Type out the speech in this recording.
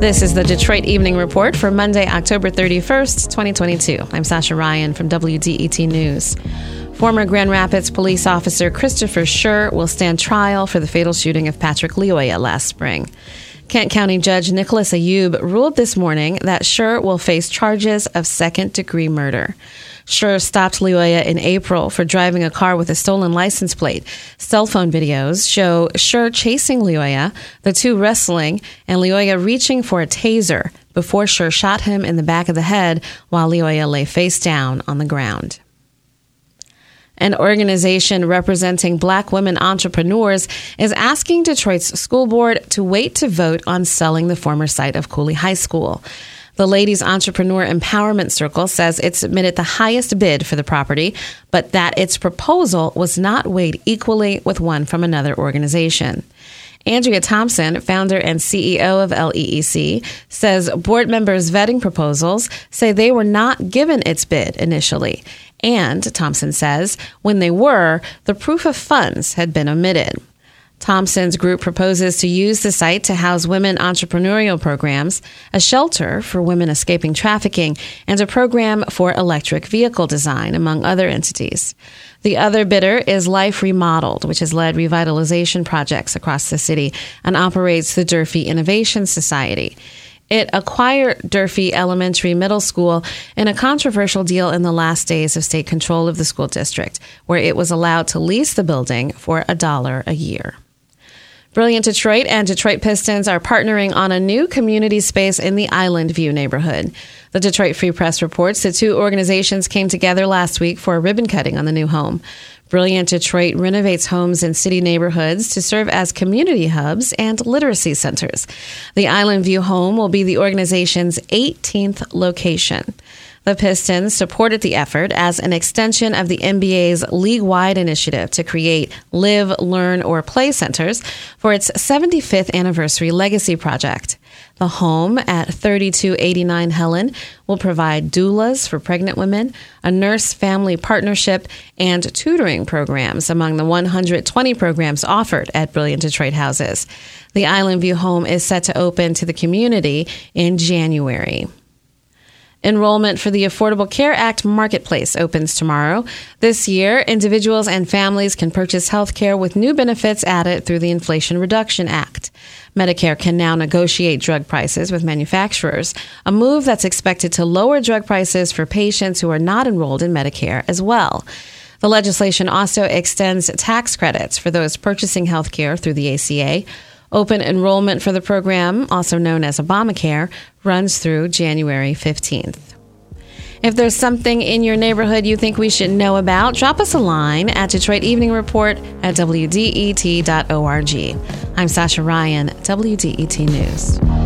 This is the Detroit Evening Report for Monday, October 31st, 2022. I'm Sasha Ryan from WDET News. Former Grand Rapids police officer Christopher Schurr will stand trial for the fatal shooting of Patrick Lyoya last spring. Kent County Judge Nicholas Ayoub ruled this morning that Schurr will face charges of second degree murder. Schurr stopped Lyoya in April for driving a car with a stolen license plate. Cell phone videos show Schurr chasing Lyoya, the two wrestling, and Lyoya reaching for a taser before Schurr shot him in the back of the head while Lyoya lay face down on the ground. An organization representing black women entrepreneurs is asking Detroit's school board to wait to vote on selling the former site of Cooley High School. The Ladies Entrepreneur Empowerment Circle says it submitted the highest bid for the property, but that its proposal was not weighed equally with one from another organization. Andrea Thompson, founder and CEO of LEEC, says board members' vetting proposals say they were not given its bid initially. And, Thompson says, when they were, the proof of funds had been omitted. Thompson's group proposes to use the site to house women entrepreneurial programs, a shelter for women escaping trafficking, and a program for electric vehicle design, among other entities. The other bidder is Life Remodeled, which has led revitalization projects across the city and operates the Durfee Innovation Society. It acquired Durfee Elementary Middle School in a controversial deal in the last days of state control of the school district, where it was allowed to lease the building for a dollar a year. Brilliant Detroit and Detroit Pistons are partnering on a new community space in the Island View neighborhood. The Detroit Free Press reports the two organizations came together last week for a ribbon cutting on the new home. Brilliant Detroit renovates homes in city neighborhoods to serve as community hubs and literacy centers. The Island View home will be the organization's 18th location. The Pistons supported the effort as an extension of the NBA's league wide initiative to create live, learn, or play centers for its 75th anniversary legacy project. The home at 3289 Helen will provide doulas for pregnant women, a nurse family partnership, and tutoring programs among the 120 programs offered at Brilliant Detroit houses. The Island View home is set to open to the community in January. Enrollment for the Affordable Care Act Marketplace opens tomorrow. This year, individuals and families can purchase health care with new benefits added through the Inflation Reduction Act. Medicare can now negotiate drug prices with manufacturers, a move that's expected to lower drug prices for patients who are not enrolled in Medicare as well. The legislation also extends tax credits for those purchasing health care through the ACA. Open enrollment for the program, also known as Obamacare, runs through January 15th. If there's something in your neighborhood you think we should know about, drop us a line at Detroit Evening Report at WDET.org. I'm Sasha Ryan, WDET News.